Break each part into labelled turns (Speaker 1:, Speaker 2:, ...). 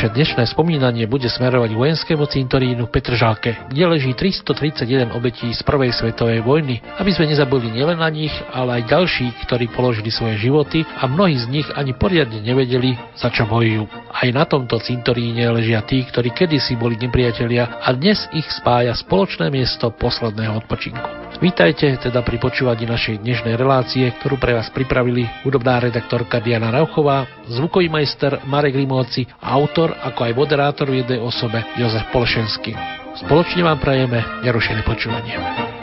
Speaker 1: Naše dnešné spomínanie bude smerovať vojenskému cintorínu Petržalke, kde leží 331 obetí z prvej svetovej vojny, aby sme nezabudli nielen na nich, ale aj ďalších, ktorí položili svoje životy a mnohí z nich ani poriadne nevedeli, za čo bojujú. Aj na tomto cintoríne ležia tí, ktorí kedysi boli nepriatelia a dnes ich spája spoločné miesto posledného odpočinku. Vítajte teda pri počúvaní našej dnešnej relácie, ktorú pre vás pripravili hudobná redaktorka Diana Rauchová, zvukový majster Marek Rimovci a autor, ako aj moderátor v jednej osobe Jozef Polšenský. Spoločne vám prajeme nerušené počúvanie.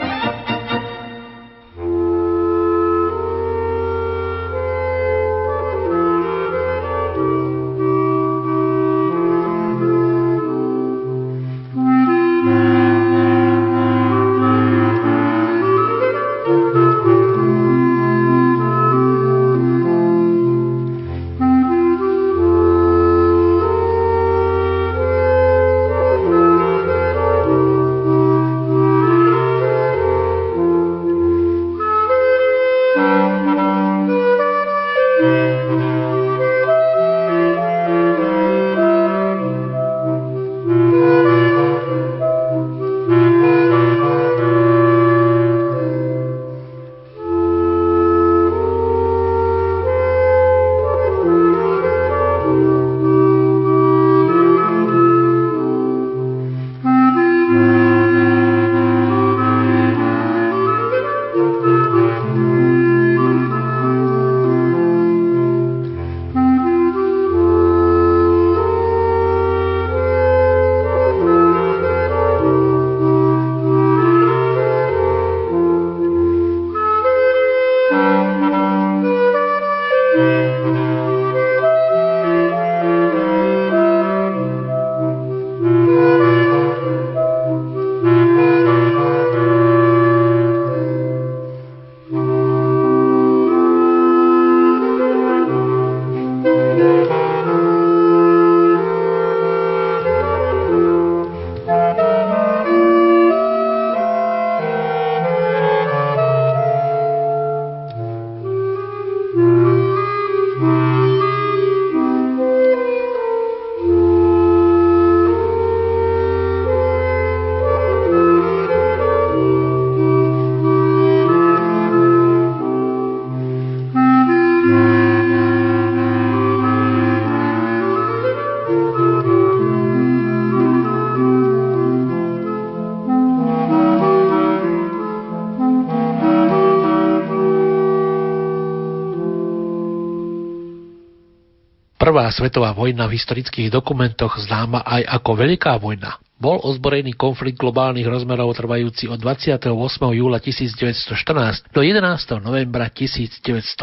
Speaker 1: Svetová vojna v historických dokumentoch známa aj ako Veľká vojna. Bol ozbrojený konflikt globálnych rozmerov trvajúci od 28. júla 1914 do 11. novembra 1918,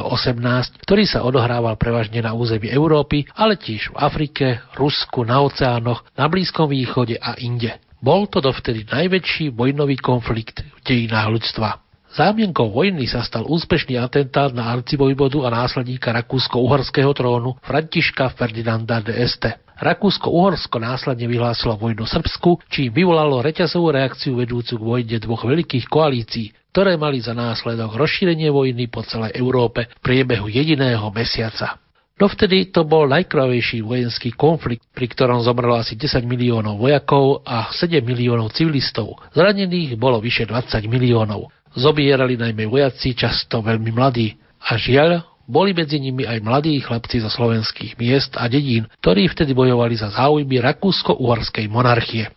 Speaker 1: ktorý sa odohrával prevažne na území Európy, ale tiež v Afrike, Rusku, na oceánoch, na Blízkom východe a inde. Bol to dovtedy najväčší vojnový konflikt v dejinách ľudstva. Zámienkou vojny sa stal úspešný atentát na arcivojvodu a následníka rakúsko-uhorského trónu Františka Ferdinanda de Este. Rakúsko-Uhorsko následne vyhlásilo vojnu Srbsku, čím vyvolalo reťazovú reakciu vedúcu k vojne dvoch veľkých koalícií, ktoré mali za následok rozšírenie vojny po celej Európe v priebehu jediného mesiaca. Dovtedy to bol najkrvavejší vojenský konflikt, pri ktorom zomrelo asi 10 miliónov vojakov a 7 miliónov civilistov. Zranených bolo vyše 20 miliónov. Zobierali najmä vojaci, často veľmi mladí. A žiaľ, boli medzi nimi aj mladí chlapci zo slovenských miest a dedín, ktorí vtedy bojovali za záujmy rakúsko-uhorskej monarchie.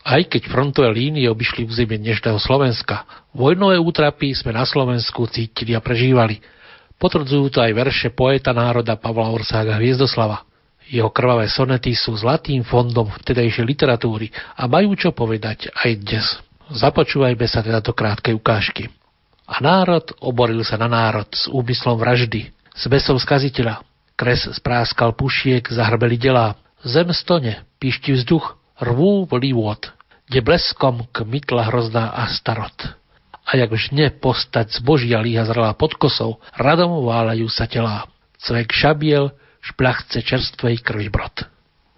Speaker 1: Aj keď frontové línie obišli územie dnešného Slovenska, vojnové útrapy sme na Slovensku cítili a prežívali. Potvrdzujú to aj verše poeta národa Pavla Orsága Hviezdoslava. Jeho krvavé sonety sú zlatým fondom vtedajšej literatúry a majú čo povedať aj dnes. Započúvajme sa teda do krátkej ukážky. A národ oboril sa na národ s úmyslom vraždy, s besom skaziteľa. Kres spráskal pušiek, zahrbeli delá. Zem stone, píšti vzduch, rvú vlí vôd, kde bleskom kmitla hrozná a starot. A jak žne postať z božia líha zrela pod kosou, radom váľajú sa telá. Cvek šabiel, šplachce čerstvej krvi brod.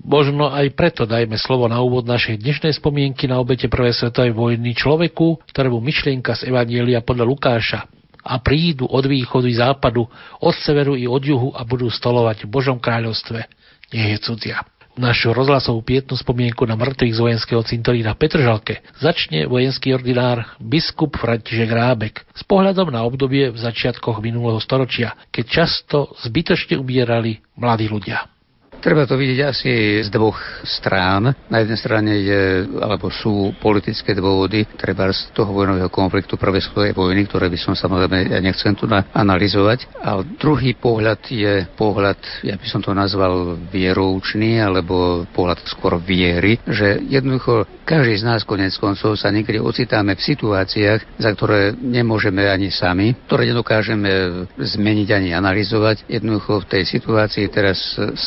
Speaker 1: Možno aj preto dajme slovo na úvod našej dnešnej spomienky na obete Prvej svetovej vojny človeku, ktorému myšlienka z Evanielia podľa Lukáša a prídu od východu i západu, od severu i od juhu a budú stolovať v Božom kráľovstve. Nie je cudzia. Našu rozhlasovú pietnú spomienku na mŕtvych z vojenského cintorína Petržalke začne vojenský ordinár biskup František Rábek s pohľadom na obdobie v začiatkoch minulého storočia, keď často zbytočne umierali mladí ľudia.
Speaker 2: Treba to vidieť asi z dvoch strán. Na jednej strane je, alebo sú politické dôvody, treba z toho vojnového konfliktu prvej svetovej vojny, ktoré by som samozrejme, ja nechcem tu analyzovať. A druhý pohľad je pohľad, ja by som to nazval vieroučný, alebo pohľad skôr viery, že jednoducho každý z nás konec koncov sa niekedy ocitáme v situáciách, za ktoré nemôžeme ani sami, ktoré nedokážeme zmeniť ani analyzovať. Jednoducho v tej situácii teraz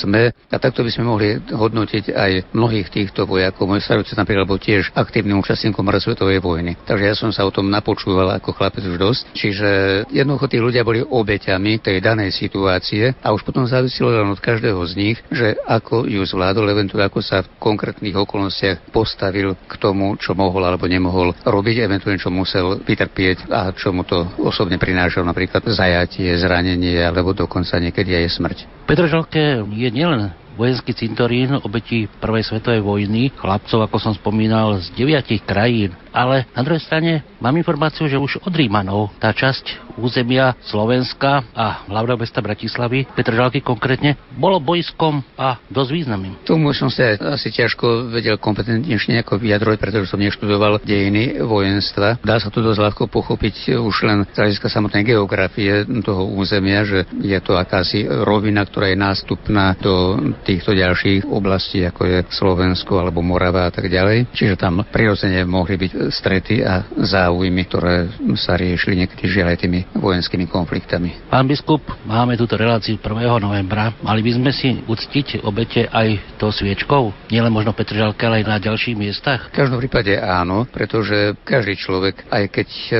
Speaker 2: sme a takto by sme mohli hodnotiť aj mnohých týchto vojakov. Môj starotec napríklad bol tiež aktívnym účastníkom svetovej vojny. Takže ja som sa o tom napočúval ako chlapec už dosť. Čiže jednoducho tí ľudia boli obeťami tej danej situácie a už potom závisilo len od každého z nich, že ako ju zvládol, eventuálne ako sa v konkrétnych okolnostiach postavil k tomu, čo mohol alebo nemohol robiť, eventuálne čo musel vytrpieť a čo mu to osobne prinášalo napríklad zajatie, zranenie alebo dokonca niekedy aj smrť.
Speaker 3: Petržalke je nielen vojenský cintorín obetí Prvej svetovej vojny, chlapcov, ako som spomínal, z deviatich krajín. Ale na druhej strane mám informáciu, že už od Rímanov tá časť územia Slovenska a hlavného mesta Bratislavy, Petržalky konkrétne, bolo bojskom a dosť významným.
Speaker 2: Tomu som sa asi ťažko vedel kompetentnejšie nejako vyjadrovať, pretože som neštudoval dejiny vojenstva. Dá sa to dosť ľahko pochopiť už len z hľadiska samotnej geografie toho územia, že je to akási rovina, ktorá je nástupná do týchto ďalších oblastí, ako je Slovensko alebo Morava a tak ďalej. Čiže tam prirodzene mohli byť strety a záujmy, ktoré sa riešili niekedy žiaľ aj tými vojenskými konfliktami.
Speaker 3: Pán biskup, máme túto reláciu 1. novembra. Mali by sme si uctiť obete aj to sviečkou? Nielen možno Petržalke, ale aj na ďalších miestach?
Speaker 2: V každom prípade áno, pretože každý človek, aj keď e,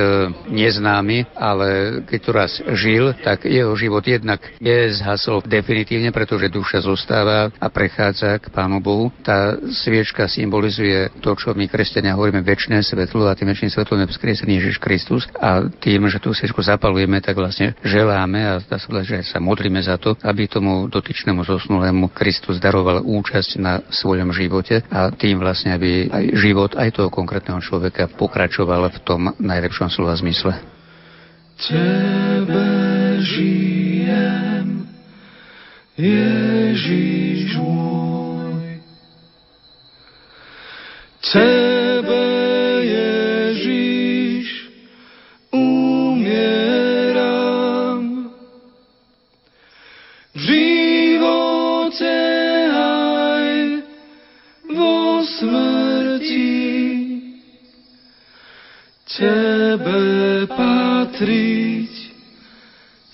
Speaker 2: neznámy, ale keď tu raz žil, tak jeho život jednak je zhasol definitívne, pretože duša zostáva a prechádza k Pánu Bohu. Tá sviečka symbolizuje to, čo my kresťania hovoríme väčšie svetlo a tým väčším svetlom je vzkriesený Ježiš Kristus a tým, že tú sviečku zapalujeme, tak vlastne želáme a dá sa že sa modlíme za to, aby tomu dotyčnému zosnulému Kristus daroval účasť na svojom živote a tým vlastne, aby aj život aj toho konkrétneho človeka pokračoval v tom najlepšom slova zmysle. Tebe žijem Ježiš môj. Tebe, patriť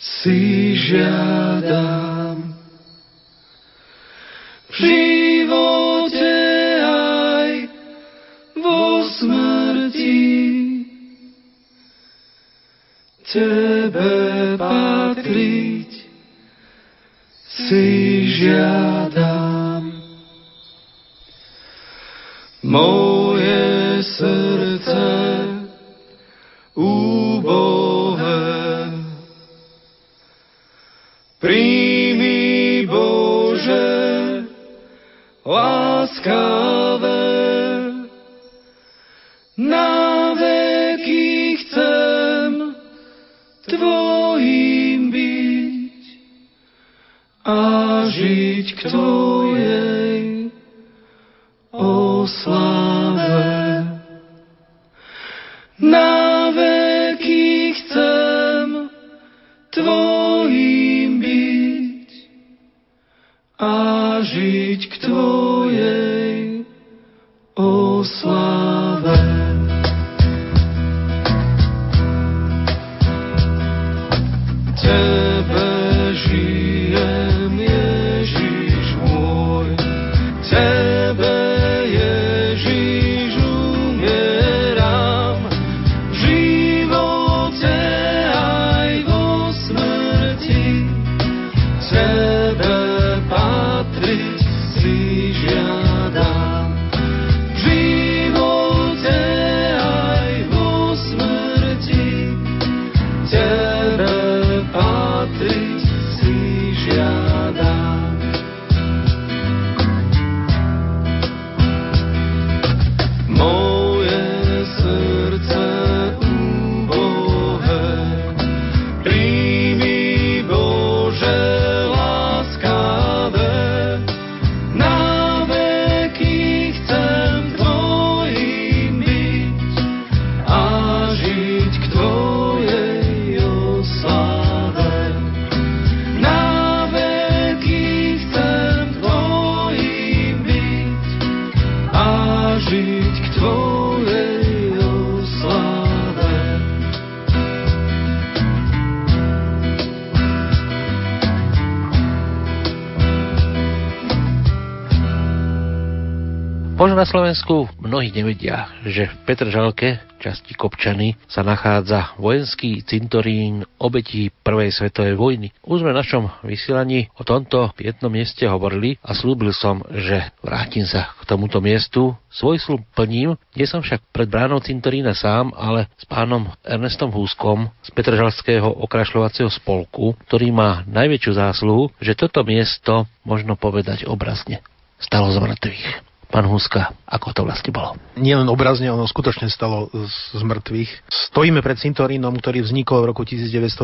Speaker 2: si žiadam. živote aj vo smrti. Tebe patriť si žiadam. Moje láskavé. Na veky chcem tvojim byť a žiť k tvojej
Speaker 1: Možno na Slovensku mnohí nevedia, že v Petržalke, časti Kopčany, sa nachádza vojenský cintorín obetí Prvej svetovej vojny. Už sme v našom vysielaní o tomto pietnom mieste hovorili a slúbil som, že vrátim sa k tomuto miestu. Svoj slúb plním, nie som však pred bránou cintorína sám, ale s pánom Ernestom Húskom z Petržalského okrašľovacieho spolku, ktorý má najväčšiu zásluhu, že toto miesto, možno povedať obrazne, stalo z mŕtvych. Pán Huska, ako to vlastne bolo?
Speaker 4: Nielen obrazne, ono skutočne stalo z, mŕtvych. Stojíme pred cintorínom, ktorý vznikol v roku 1922,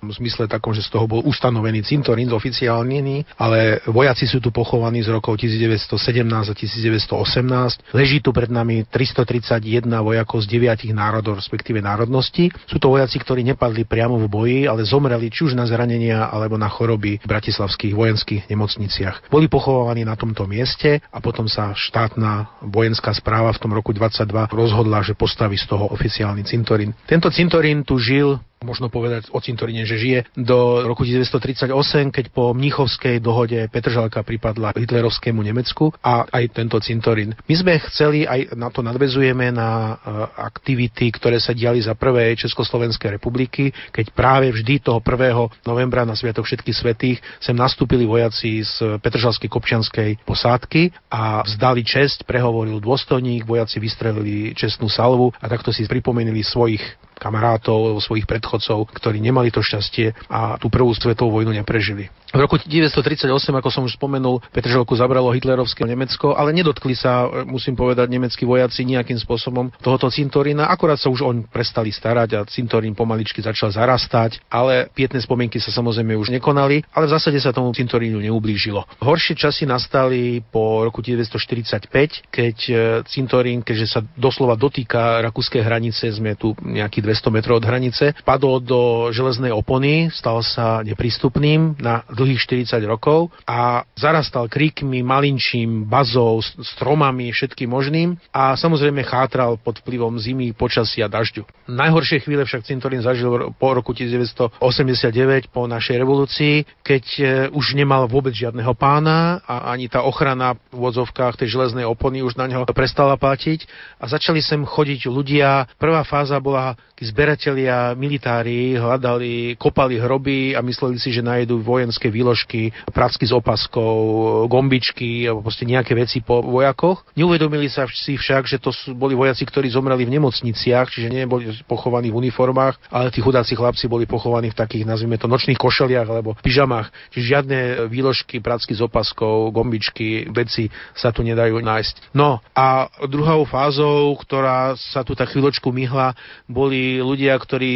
Speaker 4: v zmysle takom, že z toho bol ustanovený cintorín, oficiálny, ale vojaci sú tu pochovaní z rokov 1917 a 1918. Leží tu pred nami 331 vojakov z deviatich národov, respektíve národností. Sú to vojaci, ktorí nepadli priamo v boji, ale zomreli či už na zranenia alebo na choroby v bratislavských vojenských nemocniciach. Boli pochovaní na tomto mieste a potom sa sa štátna vojenská správa v tom roku 22 rozhodla, že postaví z toho oficiálny cintorín. Tento cintorín tu žil možno povedať o cintoríne, že žije do roku 1938, keď po Mnichovskej dohode Petržalka pripadla hitlerovskému Nemecku a aj tento cintorín. My sme chceli, aj na to nadvezujeme na e, aktivity, ktoré sa diali za prvé Československej republiky, keď práve vždy toho 1. novembra na Sviatok všetkých svetých sem nastúpili vojaci z Petržalskej kopčianskej posádky a vzdali česť, prehovoril dôstojník, vojaci vystrelili čestnú salvu a takto si pripomenuli svojich kamarátov, svojich predchodcov, ktorí nemali to šťastie a tú prvú svetovú vojnu neprežili. V roku 1938, ako som už spomenul, Petržalku zabralo hitlerovské Nemecko, ale nedotkli sa, musím povedať, nemeckí vojaci nejakým spôsobom tohoto cintorína. Akorát sa už on prestali starať a cintorín pomaličky začal zarastať, ale pietné spomienky sa samozrejme už nekonali, ale v zásade sa tomu cintorínu neublížilo. Horšie časy nastali po roku 1945, keď e, cintorín, keďže sa doslova dotýka rakúskej hranice, sme tu nejakých 200 metrov od hranice, padol do železnej opony, stal sa neprístupným na dlhých 40 rokov a zarastal krikmi, malinčím, bazou, stromami, všetkým možným a samozrejme chátral pod vplyvom zimy, počasia, dažďu. Najhoršie chvíle však cintorín zažil po roku 1989, po našej revolúcii, keď e, už nemal vôbec žiadneho pána a ani tá ochrana v vodzovkách tej železnej opony už na neho prestala platiť a začali sem chodiť ľudia. Prvá fáza bola, zberatelia militári hľadali, kopali hroby a mysleli si, že nájdú vojenské výložky, pracky s opaskou, gombičky alebo proste nejaké veci po vojakoch. Neuvedomili sa si však, že to boli vojaci, ktorí zomreli v nemocniciach, čiže neboli pochovaní v uniformách, ale tí chudáci chlapci boli pochovaní v takých, nazvime to, nočných košeliach alebo pyžamách. Čiže žiadne výložky, pracky s opaskou, gombičky, veci sa tu nedajú nájsť. No a druhou fázou, ktorá sa tu tak chvíľočku myhla, boli ľudia, ktorí,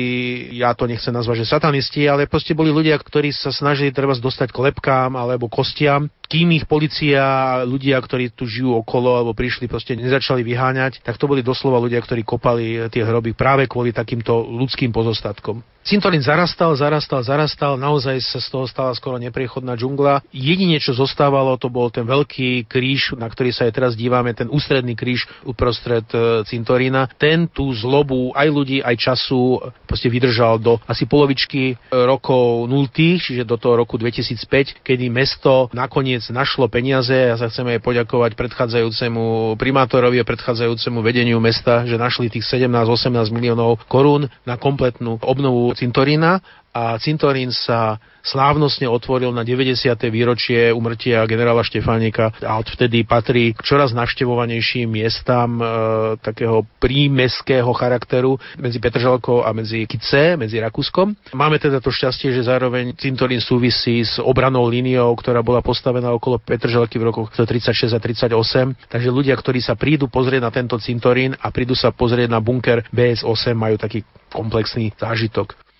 Speaker 4: ja to nechcem nazvať, že satanisti, ale proste boli ľudia, ktorí sa snažili treba dostať k lepkám alebo kostiam kým ich policia, ľudia, ktorí tu žijú okolo alebo prišli, proste nezačali vyháňať, tak to boli doslova ľudia, ktorí kopali tie hroby práve kvôli takýmto ľudským pozostatkom. Cintorín zarastal, zarastal, zarastal, naozaj sa z toho stala skoro nepriechodná džungla. Jedine, čo zostávalo, to bol ten veľký kríž, na ktorý sa aj teraz dívame, ten ústredný kríž uprostred e, cintorína. Ten tú zlobu aj ľudí, aj času proste vydržal do asi polovičky e, rokov 0, čiže do toho roku 2005, kedy mesto nakoniec našlo peniaze. Ja sa chcem aj poďakovať predchádzajúcemu primátorovi a predchádzajúcemu vedeniu mesta, že našli tých 17-18 miliónov korún na kompletnú obnovu cintorína a cintorín sa slávnostne otvoril na 90. výročie umrtia generála Štefánika a odvtedy patrí k čoraz navštevovanejším miestam e, takého prímeského charakteru medzi Petržalkou a medzi Kice, medzi Rakúskom. Máme teda to šťastie, že zároveň cintorín súvisí s obranou líniou, ktorá bola postavená okolo Petržalky v rokoch 36 a 38. Takže ľudia, ktorí sa prídu pozrieť na tento cintorín a prídu sa pozrieť na bunker BS-8, majú taký komplexný zážitok.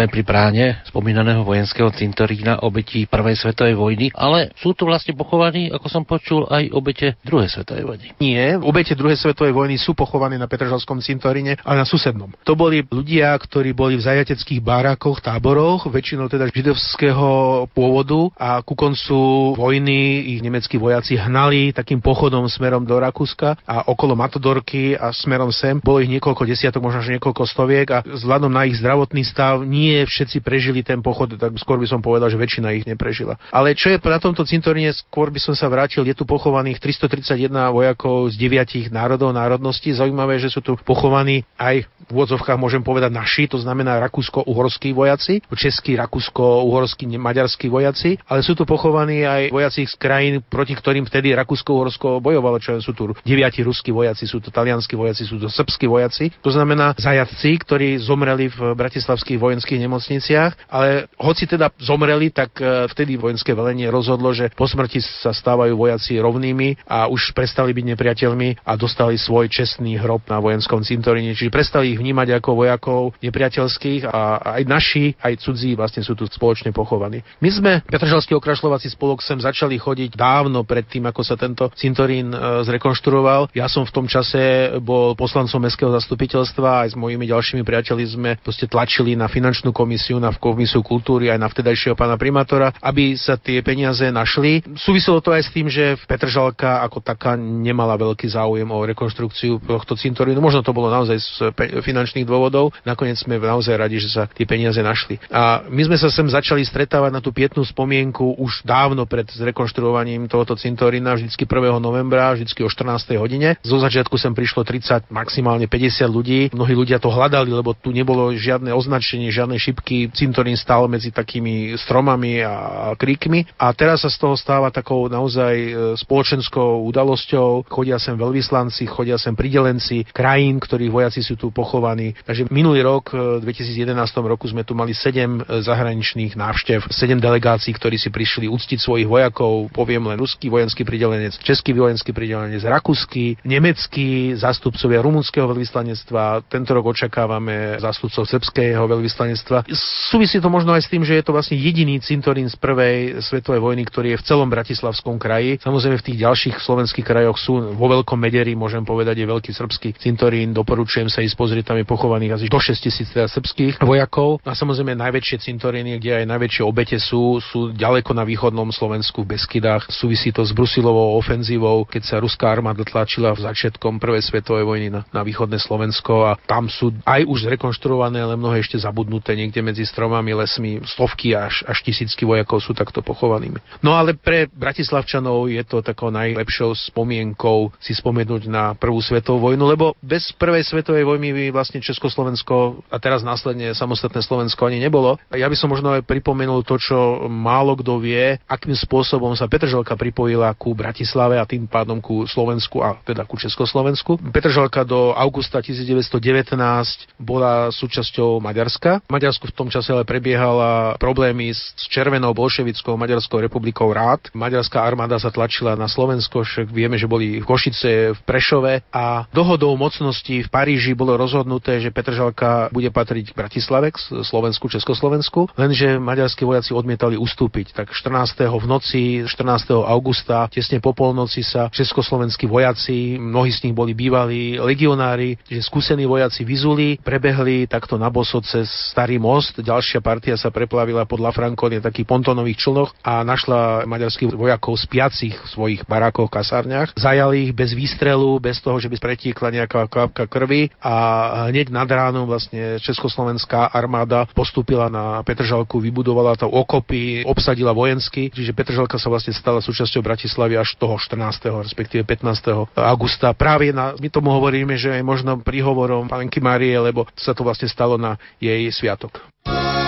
Speaker 3: Sme pri bráne spomínaného vojenského cintorína obetí Prvej svetovej vojny, ale sú tu vlastne pochovaní, ako som počul, aj obete druhej svetovej vojny.
Speaker 4: Nie, obete druhej svetovej vojny sú pochované na Petržalskom cintoríne, ale na susednom. To boli ľudia, ktorí boli v zajateckých bárakoch, táboroch, väčšinou teda židovského pôvodu a ku koncu vojny ich nemeckí vojaci hnali takým pochodom smerom do Rakúska a okolo Matodorky a smerom sem bolo ich niekoľko desiatok, možno až niekoľko stoviek a vzhľadom na ich zdravotný stav nie všetci prežili ten pochod, tak skôr by som povedal, že väčšina ich neprežila. Ale čo je na tomto cintoríne, skôr by som sa vrátil, je tu pochovaných 331 vojakov z deviatich národov, národností. Zaujímavé, že sú tu pochovaní aj v úvodzovkách môžem povedať naši, to znamená rakúsko-uhorskí vojaci, českí, rakúsko-uhorskí, maďarskí vojaci, ale sú tu pochovaní aj vojaci z krajín, proti ktorým vtedy Rakúsko-Uhorsko bojovalo, čo sú tu deviati ruskí vojaci, sú to talianskí vojaci, sú to srbskí vojaci. To znamená zajatci, ktorí zomreli v bratislavských vojenských nemocniciach, ale hoci teda zomreli, tak e, vtedy vojenské velenie rozhodlo, že po smrti sa stávajú vojaci rovnými a už prestali byť nepriateľmi a dostali svoj čestný hrob na vojenskom cintoríne. Čiže prestali ich vnímať ako vojakov nepriateľských a aj naši, aj cudzí vlastne sú tu spoločne pochovaní. My sme, Petržalský okrašľovací spolok, sem začali chodiť dávno pred tým, ako sa tento cintorín e, zrekonštruoval. Ja som v tom čase bol poslancom mestského zastupiteľstva aj s mojimi ďalšími priateľmi sme proste tlačili na finančnú komisiu, na komisiu kultúry aj na vtedajšieho pána primátora, aby sa tie peniaze našli. Súviselo to aj s tým, že Petržalka ako taká nemala veľký záujem o rekonštrukciu tohto cintorínu. Možno to bolo naozaj z finančných dôvodov. Nakoniec sme naozaj radi, že sa tie peniaze našli. A my sme sa sem začali stretávať na tú pietnú spomienku už dávno pred zrekonštruovaním tohoto cintorína, vždycky 1. novembra, vždycky o 14. hodine. Zo začiatku sem prišlo 30, maximálne 50 ľudí. Mnohí ľudia to hľadali, lebo tu nebolo žiadne označenie, žiadne šipky. Cintorín stál medzi takými stromami a kríkmi. A teraz sa z toho stáva takou naozaj e, spoločenskou udalosťou. Chodia sem veľvyslanci, chodia sem pridelenci krajín, ktorých vojaci sú tu pochovaní. Takže minulý rok, v 2011 roku, sme tu mali 7 e, zahraničných návštev, 7 delegácií, ktorí si prišli uctiť svojich vojakov. Poviem len ruský vojenský pridelenec, český vojenský pridelenec, rakúsky, nemecký, zástupcovia rumunského veľvyslanectva. Tento rok očakávame zástupcov srbského veľvyslanectva. Súvisí to možno aj s tým, že je to vlastne jediný cintorín z prvej svetovej vojny, ktorý je v celom Bratislavskom kraji. Samozrejme v tých ďalších slovenských krajoch sú vo veľkom mederi, môžem povedať, je veľký srbský cintorín. Doporučujem sa ísť pozrieť, tam je pochovaných asi do 6 tisíc teda srbských vojakov. A samozrejme najväčšie cintoríny, kde aj najväčšie obete sú, sú ďaleko na východnom Slovensku v Beskydách. Súvisí to s Brusilovou ofenzívou, keď sa ruská armáda tlačila v začiatkom prvej svetovej vojny na, na východné Slovensko a tam sú aj už zrekonštruované, ale mnohé ešte zabudnuté niekde medzi stromami, lesmi, stovky až, až tisícky vojakov sú takto pochovanými. No ale pre Bratislavčanov je to takou najlepšou spomienkou si spomenúť na prvú svetovú vojnu, lebo bez prvej svetovej vojny by vlastne Československo a teraz následne samostatné Slovensko ani nebolo. Ja by som možno aj pripomenul to, čo málo kto vie, akým spôsobom sa Petržalka pripojila ku Bratislave a tým pádom ku Slovensku a teda ku Československu. Petržalka do augusta 1919 bola súčasťou Maďarska. Maďarsku v tom čase ale prebiehala problémy s Červenou bolševickou Maďarskou republikou Rád. Maďarská armáda sa tlačila na Slovensko, však vieme, že boli v Košice, v Prešove a dohodou mocnosti v Paríži bolo rozhodnuté, že Petržalka bude patriť Bratislave, Slovensku, Československu, lenže maďarskí vojaci odmietali ustúpiť. Tak 14. v noci, 14. augusta, tesne po polnoci sa československí vojaci, mnohí z nich boli bývalí legionári, že skúsení vojaci vyzuli, prebehli takto na boso cez Starý most, ďalšia partia sa preplavila pod Lafrankon, takých pontonových člnoch a našla maďarských vojakov spiacich v svojich barákoch, kasárniach. Zajali ich bez výstrelu, bez toho, že by pretiekla nejaká kvapka krvi a hneď nad ránom vlastne Československá armáda postúpila na Petržalku, vybudovala to okopy, obsadila vojensky, čiže Petržalka sa vlastne stala súčasťou Bratislavy až toho 14. respektíve 15. augusta. Práve na, my tomu hovoríme, že je možno príhovorom panky Márie, lebo sa to vlastne stalo na jej sviatok.
Speaker 5: Na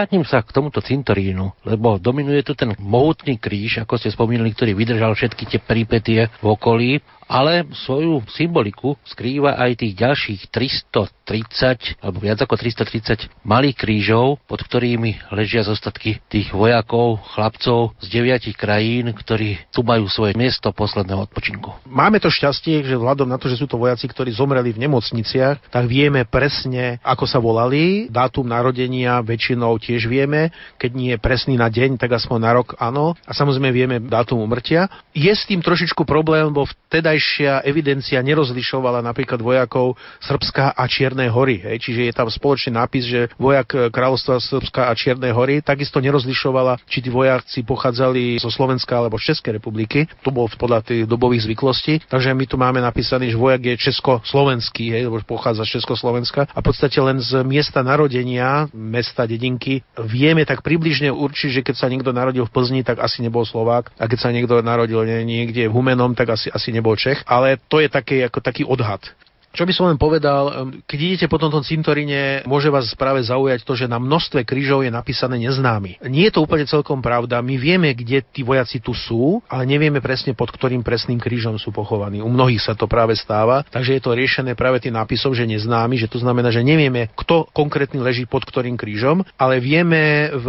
Speaker 3: Vrátim sa k tomuto cintorínu, lebo dominuje tu ten mohutný kríž, ako ste spomínali, ktorý vydržal všetky tie peripetie v okolí ale svoju symboliku skrýva aj tých ďalších 330 alebo viac ako 330 malých krížov, pod ktorými ležia zostatky tých vojakov, chlapcov z deviatich krajín, ktorí tu majú svoje miesto posledného odpočinku.
Speaker 4: Máme to šťastie, že vzhľadom na to, že sú to vojaci, ktorí zomreli v nemocniciach, tak vieme presne, ako sa volali. Dátum narodenia väčšinou tiež vieme, keď nie je presný na deň, tak aspoň na rok áno. A samozrejme vieme dátum umrtia. Je s tým trošičku problém, bo vtedaj vtedajšia evidencia nerozlišovala napríklad vojakov Srbska a Čiernej hory. Hej. Čiže je tam spoločný nápis, že vojak kráľovstva Srbska a Čiernej hory takisto nerozlišovala, či tí vojaci pochádzali zo Slovenska alebo z Českej republiky. To bolo podľa tých dobových zvyklostí. Takže my tu máme napísaný, že vojak je československý, hej, lebo pochádza z Československa a v podstate len z miesta narodenia, mesta, dedinky, vieme tak približne určiť, že keď sa niekto narodil v Plzni, tak asi nebol Slovák a keď sa niekto narodil niekde v Humenom, tak asi, asi nebol Čech Čech, ale to je taký, ako taký odhad. Čo by som len povedal, keď idete po tomto cintoríne, môže vás práve zaujať to, že na množstve krížov je napísané neznámy. Nie je to úplne celkom pravda. My vieme, kde tí vojaci tu sú, ale nevieme presne pod ktorým presným krížom sú pochovaní. U mnohých sa to práve stáva, takže je to riešené práve tým nápisom, že neznámy, že to znamená, že nevieme, kto konkrétny leží pod ktorým krížom, ale vieme v,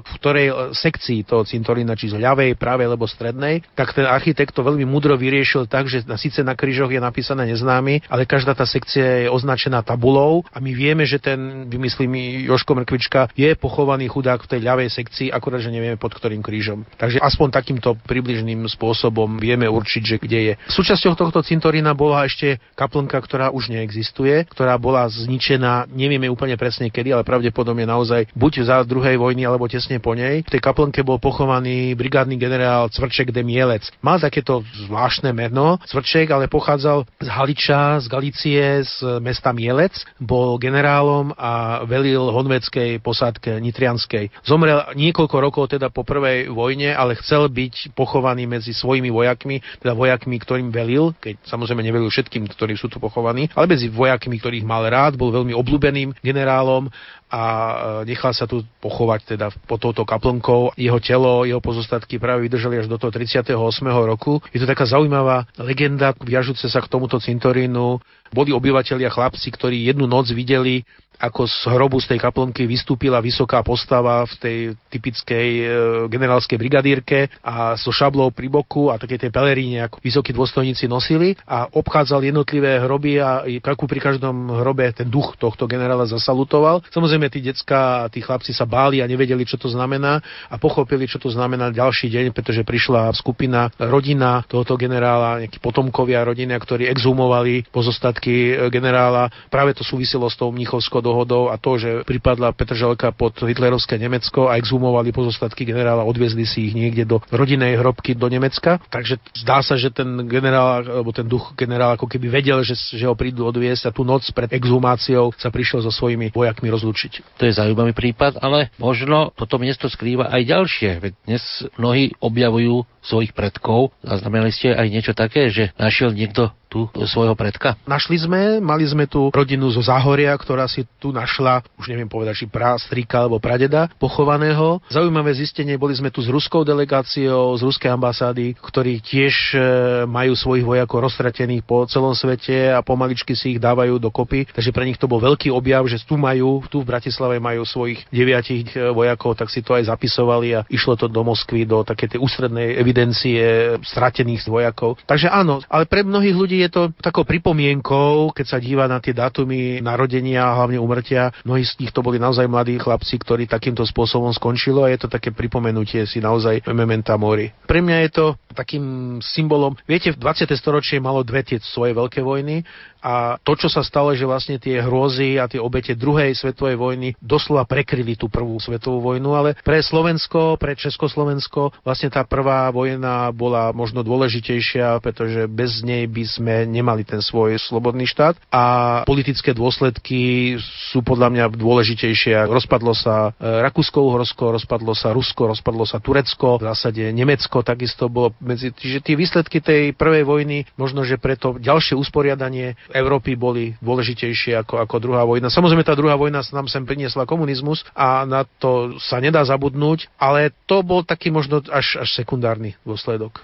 Speaker 4: v ktorej sekcii toho cintorína, či z ľavej, pravej alebo strednej, tak ten architekt to veľmi mudro vyriešil tak, že síce na krížoch je napísané neznámy, ale každá tá sekcia je označená tabulou a my vieme, že ten, vymyslím, Joško Mrkvička je pochovaný chudák v tej ľavej sekcii, akurát, že nevieme pod ktorým krížom. Takže aspoň takýmto približným spôsobom vieme určiť, že kde je. Súčasťou tohto cintorína bola ešte kaplnka, ktorá už neexistuje, ktorá bola zničená, nevieme úplne presne kedy, ale pravdepodobne naozaj buď za druhej vojny alebo tesne po nej. V tej kaplnke bol pochovaný brigádny generál Cvrček de Mielec. Mal takéto zvláštne meno, Cvrček, ale pochádzal z Haliča, z Gali milície z mesta Mielec, bol generálom a velil honveckej posádke Nitrianskej. Zomrel niekoľko rokov teda po prvej vojne, ale chcel byť pochovaný medzi svojimi vojakmi, teda vojakmi, ktorým velil, keď samozrejme nevelil všetkým, ktorí sú tu pochovaní, ale medzi vojakmi, ktorých mal rád, bol veľmi obľúbeným generálom a e, nechal sa tu pochovať teda pod touto kaplnkou. Jeho telo, jeho pozostatky práve vydržali až do toho 38. roku. Je to taká zaujímavá legenda, viažúce sa k tomuto cintorínu. Boli obyvateľia chlapci, ktorí jednu noc videli ako z hrobu z tej kaplnky vystúpila vysoká postava v tej typickej e, generálskej brigadírke a so šablou pri boku a také tej peleríne, ako vysokí dôstojníci nosili a obchádzal jednotlivé hroby a ako pri každom hrobe ten duch tohto generála zasalutoval. Samozrejme, tí decka tí chlapci sa báli a nevedeli, čo to znamená a pochopili, čo to znamená ďalší deň, pretože prišla skupina, rodina tohoto generála, nejakí potomkovia rodiny, ktorí exhumovali pozostatky e, generála. Práve to súviselo s tou mnichovskou dohodou a to, že pripadla Petržalka pod hitlerovské Nemecko a exhumovali pozostatky generála, odviezli si ich niekde do rodinnej hrobky do Nemecka. Takže zdá sa, že ten generál, alebo ten duch generál ako keby vedel, že, že ho prídu odviesť a tú noc pred exhumáciou sa prišiel so svojimi vojakmi rozlučiť.
Speaker 3: To je zaujímavý prípad, ale možno toto miesto skrýva aj ďalšie. Dnes mnohí objavujú svojich predkov. Zaznamenali ste aj niečo také, že našiel niekto tu svojho predka?
Speaker 4: Našli sme, mali sme tu rodinu zo Záhoria, ktorá si tu našla, už neviem povedať, či pra strika alebo pradeda pochovaného. Zaujímavé zistenie, boli sme tu s ruskou delegáciou, z ruskej ambasády, ktorí tiež e, majú svojich vojakov roztratených po celom svete a pomaličky si ich dávajú dokopy. Takže pre nich to bol veľký objav, že tu majú, tu v Bratislave majú svojich deviatich e, vojakov, tak si to aj zapisovali a išlo to do Moskvy, do také tej ústrednej evidencie evidencie stratených vojakov. Takže áno, ale pre mnohých ľudí je to takou pripomienkou, keď sa díva na tie dátumy narodenia a hlavne umrtia. Mnohí z nich to boli naozaj mladí chlapci, ktorí takýmto spôsobom skončilo a je to také pripomenutie si naozaj mementa mori. Pre mňa je to takým symbolom, viete, v 20. storočie malo dve tie svoje veľké vojny a to, čo sa stalo, že vlastne tie hrôzy a tie obete druhej svetovej vojny doslova prekryli tú prvú svetovú vojnu, ale pre Slovensko, pre Československo vlastne tá prvá vojna bola možno dôležitejšia, pretože bez nej by sme nemali ten svoj slobodný štát a politické dôsledky sú podľa mňa dôležitejšie. Rozpadlo sa e, Rakúsko-Uhorsko, rozpadlo sa Rusko, rozpadlo sa Turecko, v zásade Nemecko takisto bolo medzi... Čiže tie výsledky tej prvej vojny, možno, že preto ďalšie usporiadanie Európy boli dôležitejšie ako, ako druhá vojna. Samozrejme, tá druhá vojna nám sem priniesla komunizmus a na to sa nedá zabudnúť, ale to bol taký možno až, až sekundárny dôsledok.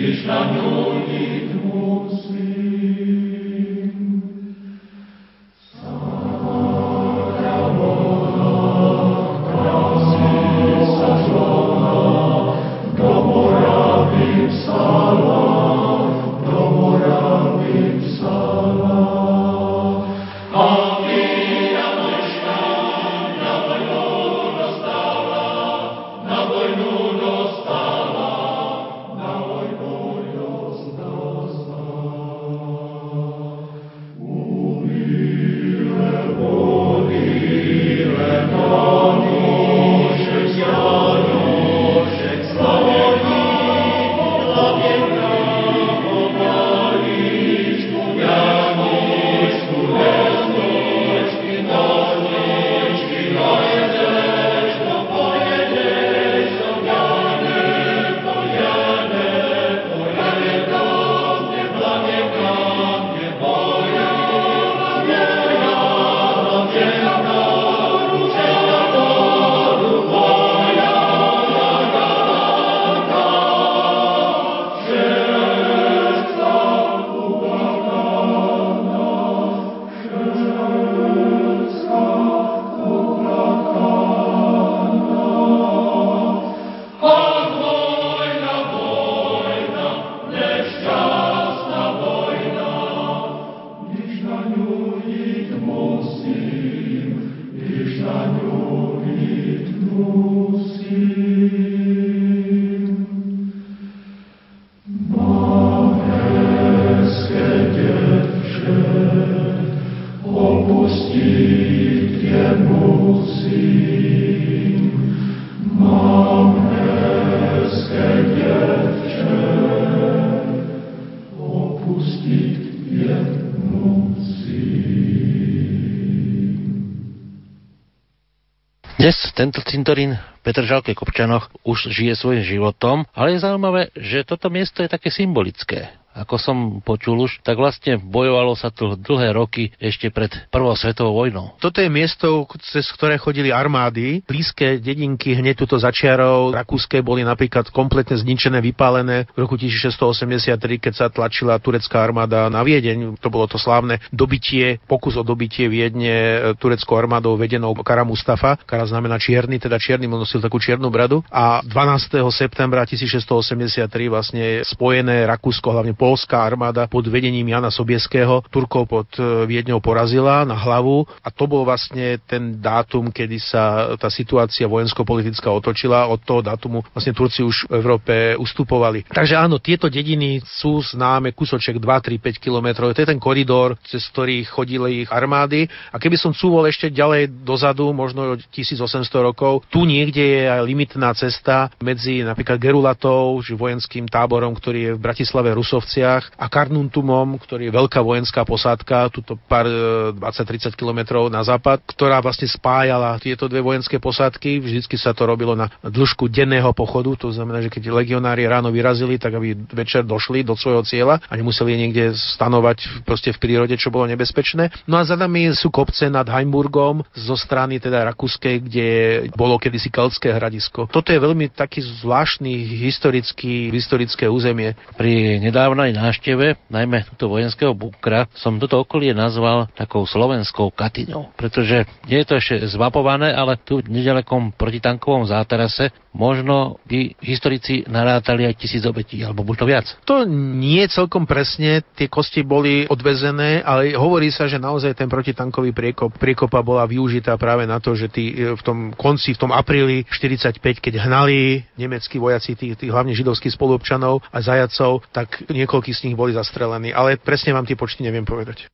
Speaker 4: když na ňu ňu
Speaker 1: Tento cintorín Petržalke Kopčanoch už žije svojím životom, ale je zaujímavé, že toto miesto je také symbolické ako som počul už, tak vlastne bojovalo sa tu dlhé roky ešte pred Prvou svetovou vojnou.
Speaker 4: Toto je miesto, cez ktoré chodili armády. Blízke dedinky hneď tuto začiarov rakúske boli napríklad kompletne zničené, vypálené v roku 1683, keď sa tlačila turecká armáda na Viedeň. To bolo to slávne dobitie, pokus o dobitie Viedne tureckou armádou vedenou Kara Mustafa. Kara znamená čierny, teda čierny, nosil takú čiernu bradu. A 12. septembra 1683 vlastne spojené Rakúsko, hlavne polská armáda pod vedením Jana Sobieského Turkov pod e, Viedňou porazila na hlavu a to bol vlastne ten dátum, kedy sa tá situácia vojensko-politická otočila. Od toho dátumu vlastne Turci už v Európe ustupovali. Takže áno, tieto dediny sú známe kúsoček 2, 3, 5 kilometrov. To je ten koridor, cez ktorý chodili ich armády. A keby som cúvol ešte ďalej dozadu, možno 1800 rokov, tu niekde je aj limitná cesta medzi napríklad Gerulatou, vojenským táborom, ktorý je v Bratislave Rusovci Košiciach a Karnuntumom, ktorý je veľká vojenská posádka, tuto pár 20-30 e, kilometrov na západ, ktorá vlastne spájala tieto dve vojenské posádky. Vždycky sa to robilo na dĺžku denného pochodu, to znamená, že keď legionári ráno vyrazili, tak aby večer došli do svojho cieľa a nemuseli niekde stanovať proste v prírode, čo bolo nebezpečné. No a za nami sú kopce nad Heimburgom zo strany teda Rakúskej, kde bolo kedysi keltské hradisko. Toto je veľmi taký zvláštny historický, historické územie.
Speaker 1: Pri nedávnom nedávnej návšteve, najmä túto vojenského bunkra, som toto okolie nazval takou slovenskou Katyňou, pretože nie je to ešte zmapované, ale tu v nedalekom protitankovom zátarase možno by historici narátali aj tisíc obetí, alebo možno viac.
Speaker 4: To nie celkom presne, tie kosti boli odvezené, ale hovorí sa, že naozaj ten protitankový priekop, priekopa bola využitá práve na to, že tí e, v tom konci, v tom apríli 45, keď hnali nemeckí vojaci, tých, tých hlavne židovských spoluobčanov a zajacov, tak niekoľkí z nich boli zastrelení, ale presne vám tie počty neviem povedať.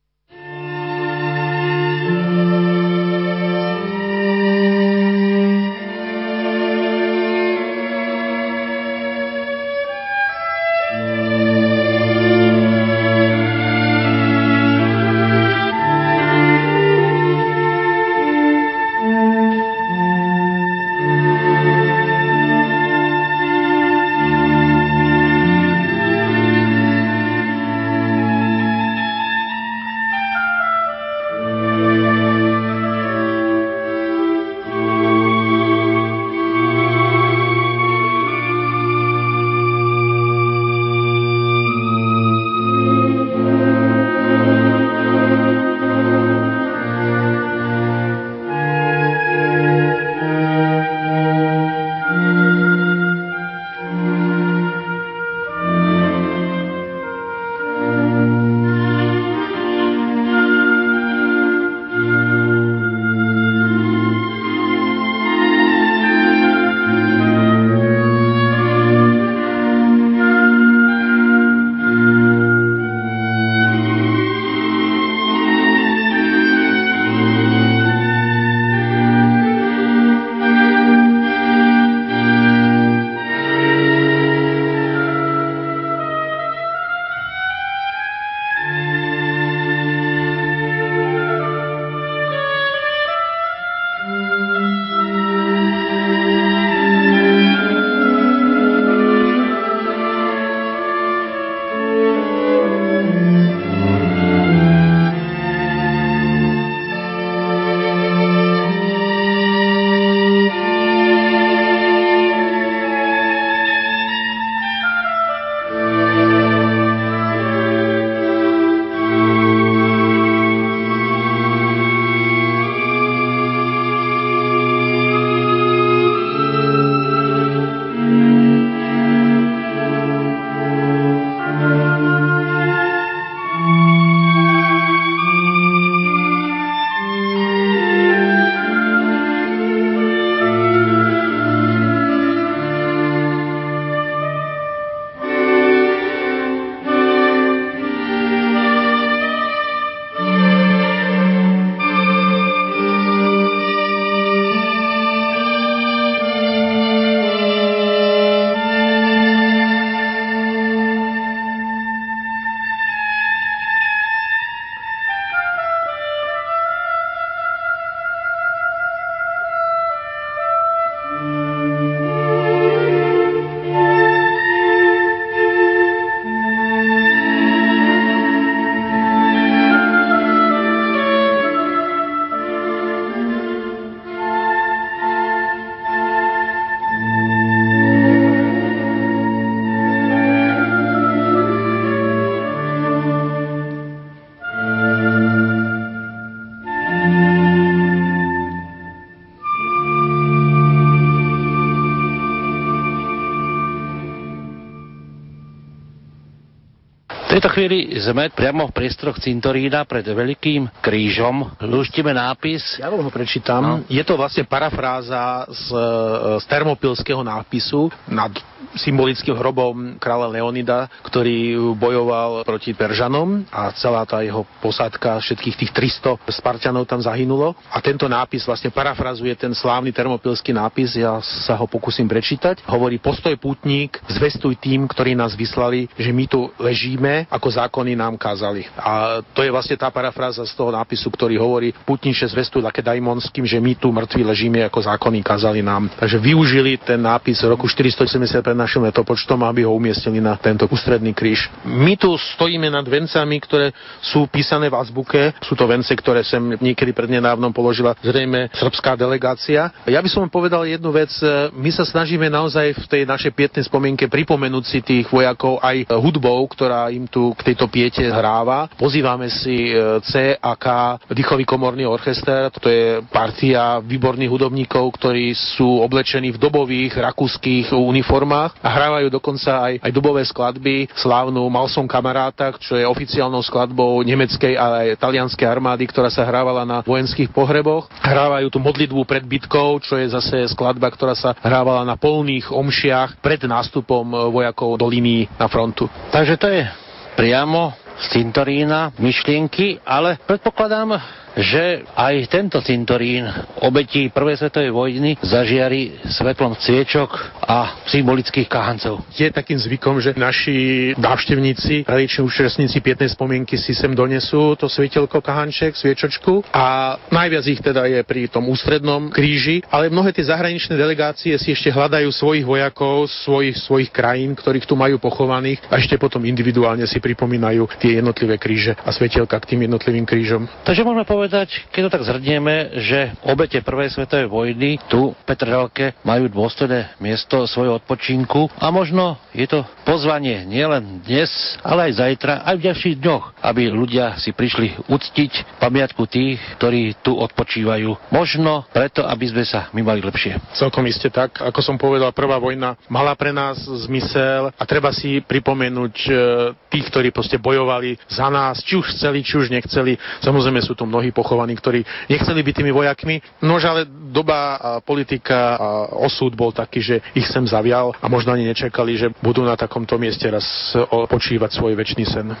Speaker 3: Tejto chvíli sme priamo v priestoroch cintorína pred Veľkým krížom. Lúštime nápis.
Speaker 4: Ja ho prečítam. No. Je to vlastne parafráza z, z termopilského nápisu nad symbolickým hrobom kráľa Leonida, ktorý bojoval proti Peržanom a celá tá jeho posádka, všetkých tých 300 Spartianov tam zahynulo. A tento nápis vlastne parafrazuje ten slávny termopilský nápis, ja sa ho pokúsim prečítať. Hovorí, postoj pútnik, zvestuj tým, ktorí nás vyslali, že my tu ležíme, ako zákony nám kázali. A to je vlastne tá parafráza z toho nápisu, ktorý hovorí, putniče zvestuj lakedajmonským, že my tu mŕtvi ležíme, ako zákony kázali nám. Takže využili ten nápis v roku 470 pred našim letopočtom, aby ho umiestnili na tento ústredný kríž. My tu stojíme nad vencami, ktoré sú písané v azbuke. Sú to vence, ktoré sem niekedy prednedávnom položila zrejme srbská delegácia. Ja by som povedal jednu vec. My sa snažíme naozaj v tej našej pietnej spomienke pripomenúť si tých vojakov aj hudbou, ktorá im tu k tejto piete hráva. Pozývame si e, C a K, dýchový komorný orchester. To je partia výborných hudobníkov, ktorí sú oblečení v dobových rakúskych uniformách a hrávajú dokonca aj, aj dubové skladby, slávnu Mal som kamaráta, čo je oficiálnou skladbou nemeckej, ale aj talianskej armády, ktorá sa hrávala na vojenských pohreboch. Hrávajú tu modlitbu pred bitkou, čo je zase skladba, ktorá sa hrávala na polných omšiach pred nástupom vojakov do línii na frontu.
Speaker 3: Takže to je priamo z cintorína myšlienky, ale predpokladám, že aj tento cintorín obetí Prvej svetovej vojny zažiari svetlom sviečok a symbolických kahancov.
Speaker 4: Je takým zvykom, že naši návštevníci, tradiční účastníci pietnej spomienky si sem donesú to svietelko kahanček, sviečočku a najviac ich teda je pri tom ústrednom kríži, ale mnohé tie zahraničné delegácie si ešte hľadajú svojich vojakov, svojich, svojich krajín, ktorých tu majú pochovaných a ešte potom individuálne si pripomínajú tie jednotlivé kríže a svetielka k tým jednotlivým krížom.
Speaker 3: Takže môžeme povedať, povedať, keď to tak zhrnieme, že obete Prvej svetovej vojny tu v Petržalke majú dôstojné miesto svojho odpočinku a možno je to pozvanie nielen dnes, ale aj zajtra, aj v ďalších dňoch, aby ľudia si prišli uctiť pamiatku tých, ktorí tu odpočívajú. Možno preto, aby sme sa my mali lepšie.
Speaker 4: Celkom iste tak. Ako som povedal, prvá vojna mala pre nás zmysel a treba si pripomenúť e, tých, ktorí proste bojovali za nás, či už chceli, či už nechceli. Samozrejme sú tu mnohí pochovaní, ktorí nechceli byť tými vojakmi. Nož ale doba a politika a osud bol taký, že ich sem zavial a možno ani nečakali, že budú na takomto mieste raz počívať svoj väčší sen.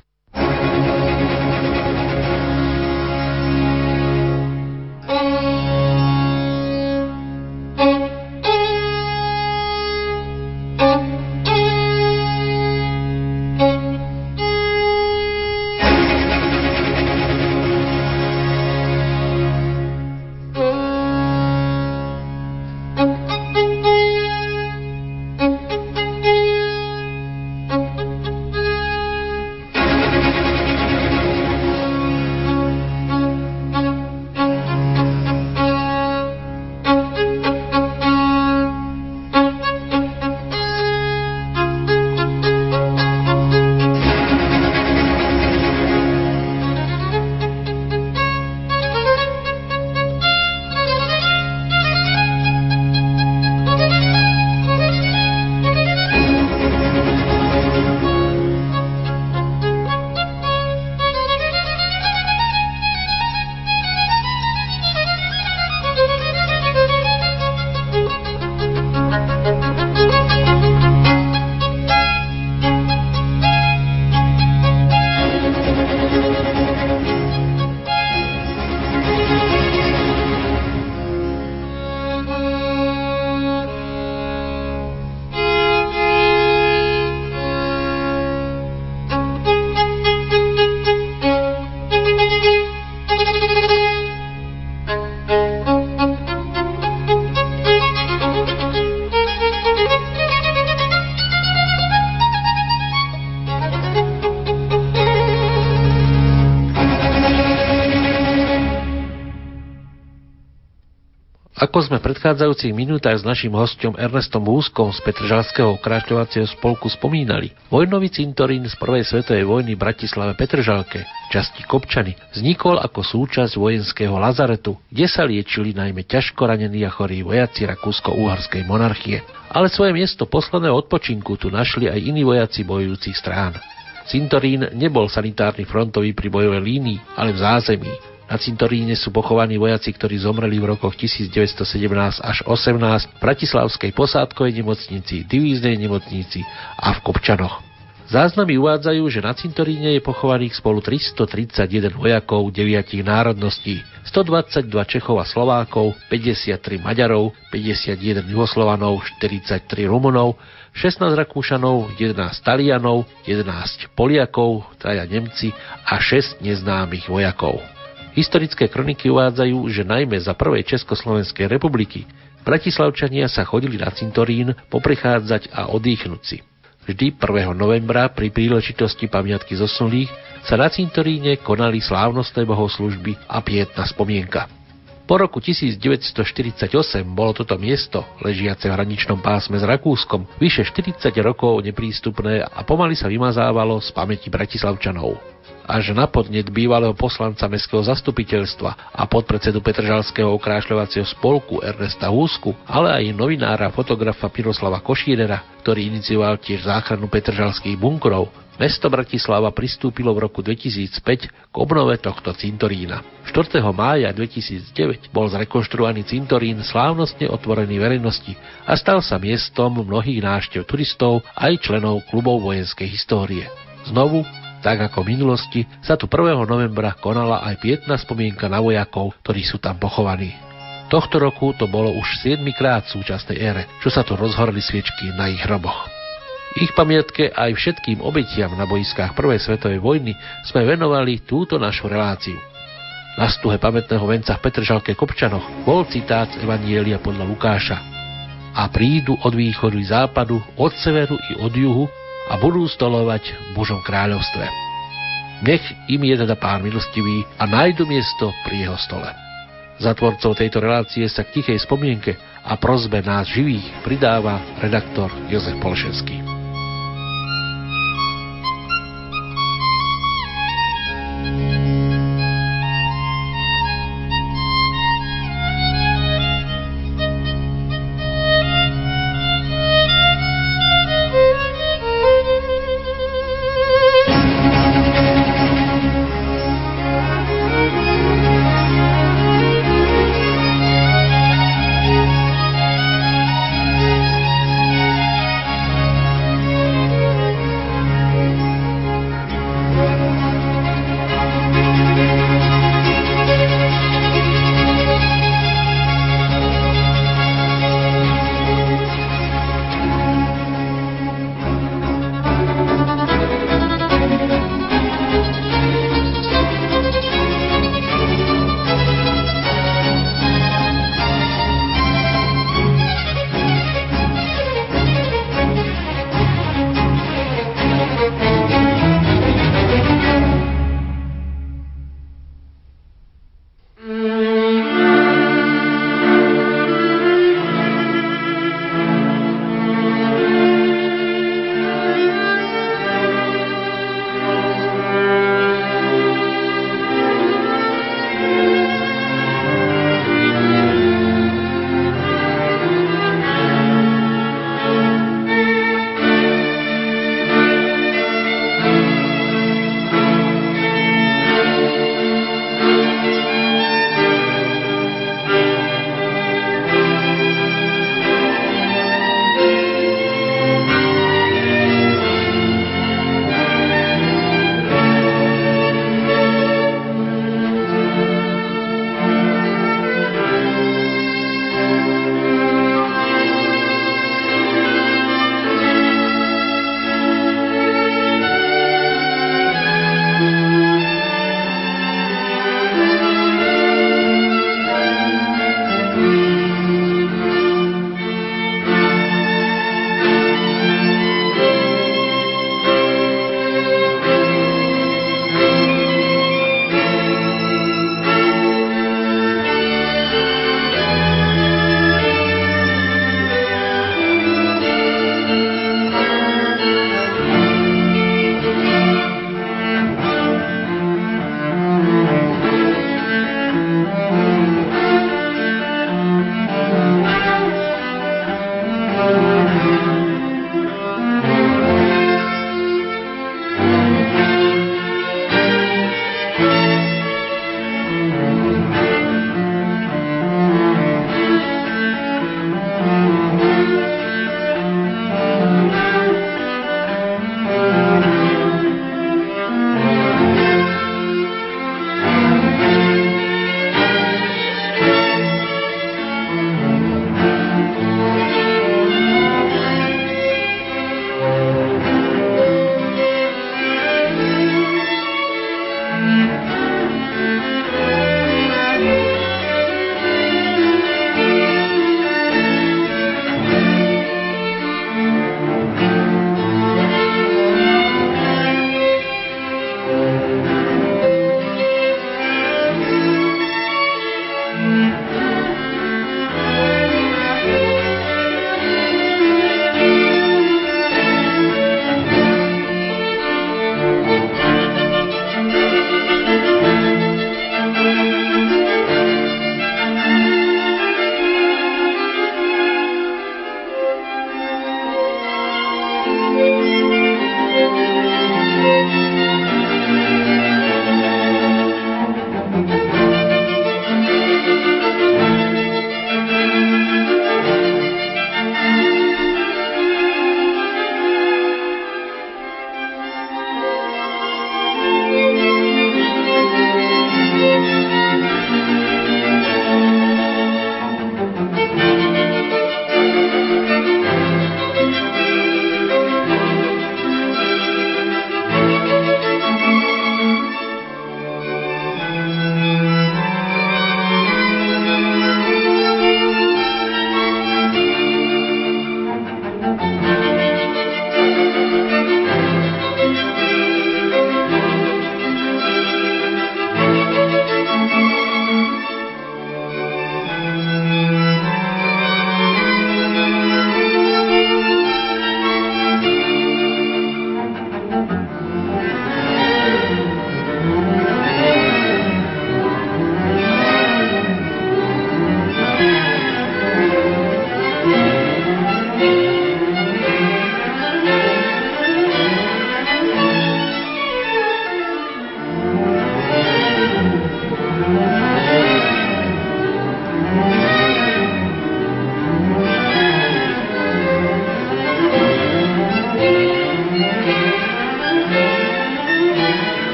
Speaker 1: predchádzajúcich minútach s našim hostom Ernestom Úskom z Petržalského krášľovacieho spolku spomínali, vojnový cintorín z prvej svetovej vojny v Bratislave Petržalke, časti Kopčany, vznikol ako súčasť vojenského lazaretu, kde sa liečili najmä ťažko ranení a chorí vojaci Rakúsko-Uharskej monarchie. Ale svoje miesto posledného odpočinku tu našli aj iní vojaci bojujúcich strán. Cintorín nebol sanitárny frontový pri bojovej línii, ale v zázemí. Na cintoríne sú pochovaní vojaci, ktorí zomreli v rokoch 1917 až 18 v Bratislavskej posádkovej nemocnici, divíznej nemocnici a v Kopčanoch. Záznamy uvádzajú, že na cintoríne je pochovaných spolu 331 vojakov 9 národností, 122 Čechov a Slovákov, 53 Maďarov, 51 Juhoslovanov, 43 Rumunov, 16 Rakúšanov, 11 Talianov, 11 Poliakov, traja Nemci a 6 neznámych vojakov. Historické kroniky uvádzajú, že najmä za prvej Československej republiky Bratislavčania sa chodili na cintorín poprechádzať a odýchnuť si. Vždy 1. novembra pri príležitosti pamiatky zosnulých sa na cintoríne konali slávnostné bohoslužby a pietná spomienka. Po roku 1948 bolo toto miesto, ležiace v hraničnom pásme s Rakúskom, vyše 40 rokov neprístupné a pomaly sa vymazávalo z pamäti Bratislavčanov. Až na podnet bývalého poslanca mestského zastupiteľstva a podpredsedu Petržalského okrášľovacieho spolku Ernesta Húsku, ale aj novinára a fotografa Piroslava Košírera, ktorý inicioval tiež záchranu petržalských bunkrov, mesto Bratislava pristúpilo v roku 2005 k obnove tohto cintorína. 4. mája 2009 bol zrekonštruovaný cintorín slávnostne otvorený verejnosti a stal sa miestom mnohých návštev turistov aj členov klubov vojenskej histórie. Znovu tak ako v minulosti sa tu 1. novembra konala aj pietná spomienka na vojakov, ktorí sú tam pochovaní. Tohto roku to bolo už 7 krát v súčasnej ére, čo sa tu rozhorili sviečky na ich hroboch. Ich pamiatke aj všetkým obetiam na boiskách Prvej svetovej vojny sme venovali túto našu reláciu. Na stuhe pamätného venca v Petržalke Kopčanoch bol citát z Evanielia podľa Lukáša. A prídu od východu i západu, od severu i od juhu a budú stolovať v Božom kráľovstve. Nech im je teda pán milostivý a nájdu miesto pri jeho stole. Za tvorcov tejto relácie sa k tichej spomienke a prozbe nás živých pridáva redaktor Jozef Polšenský.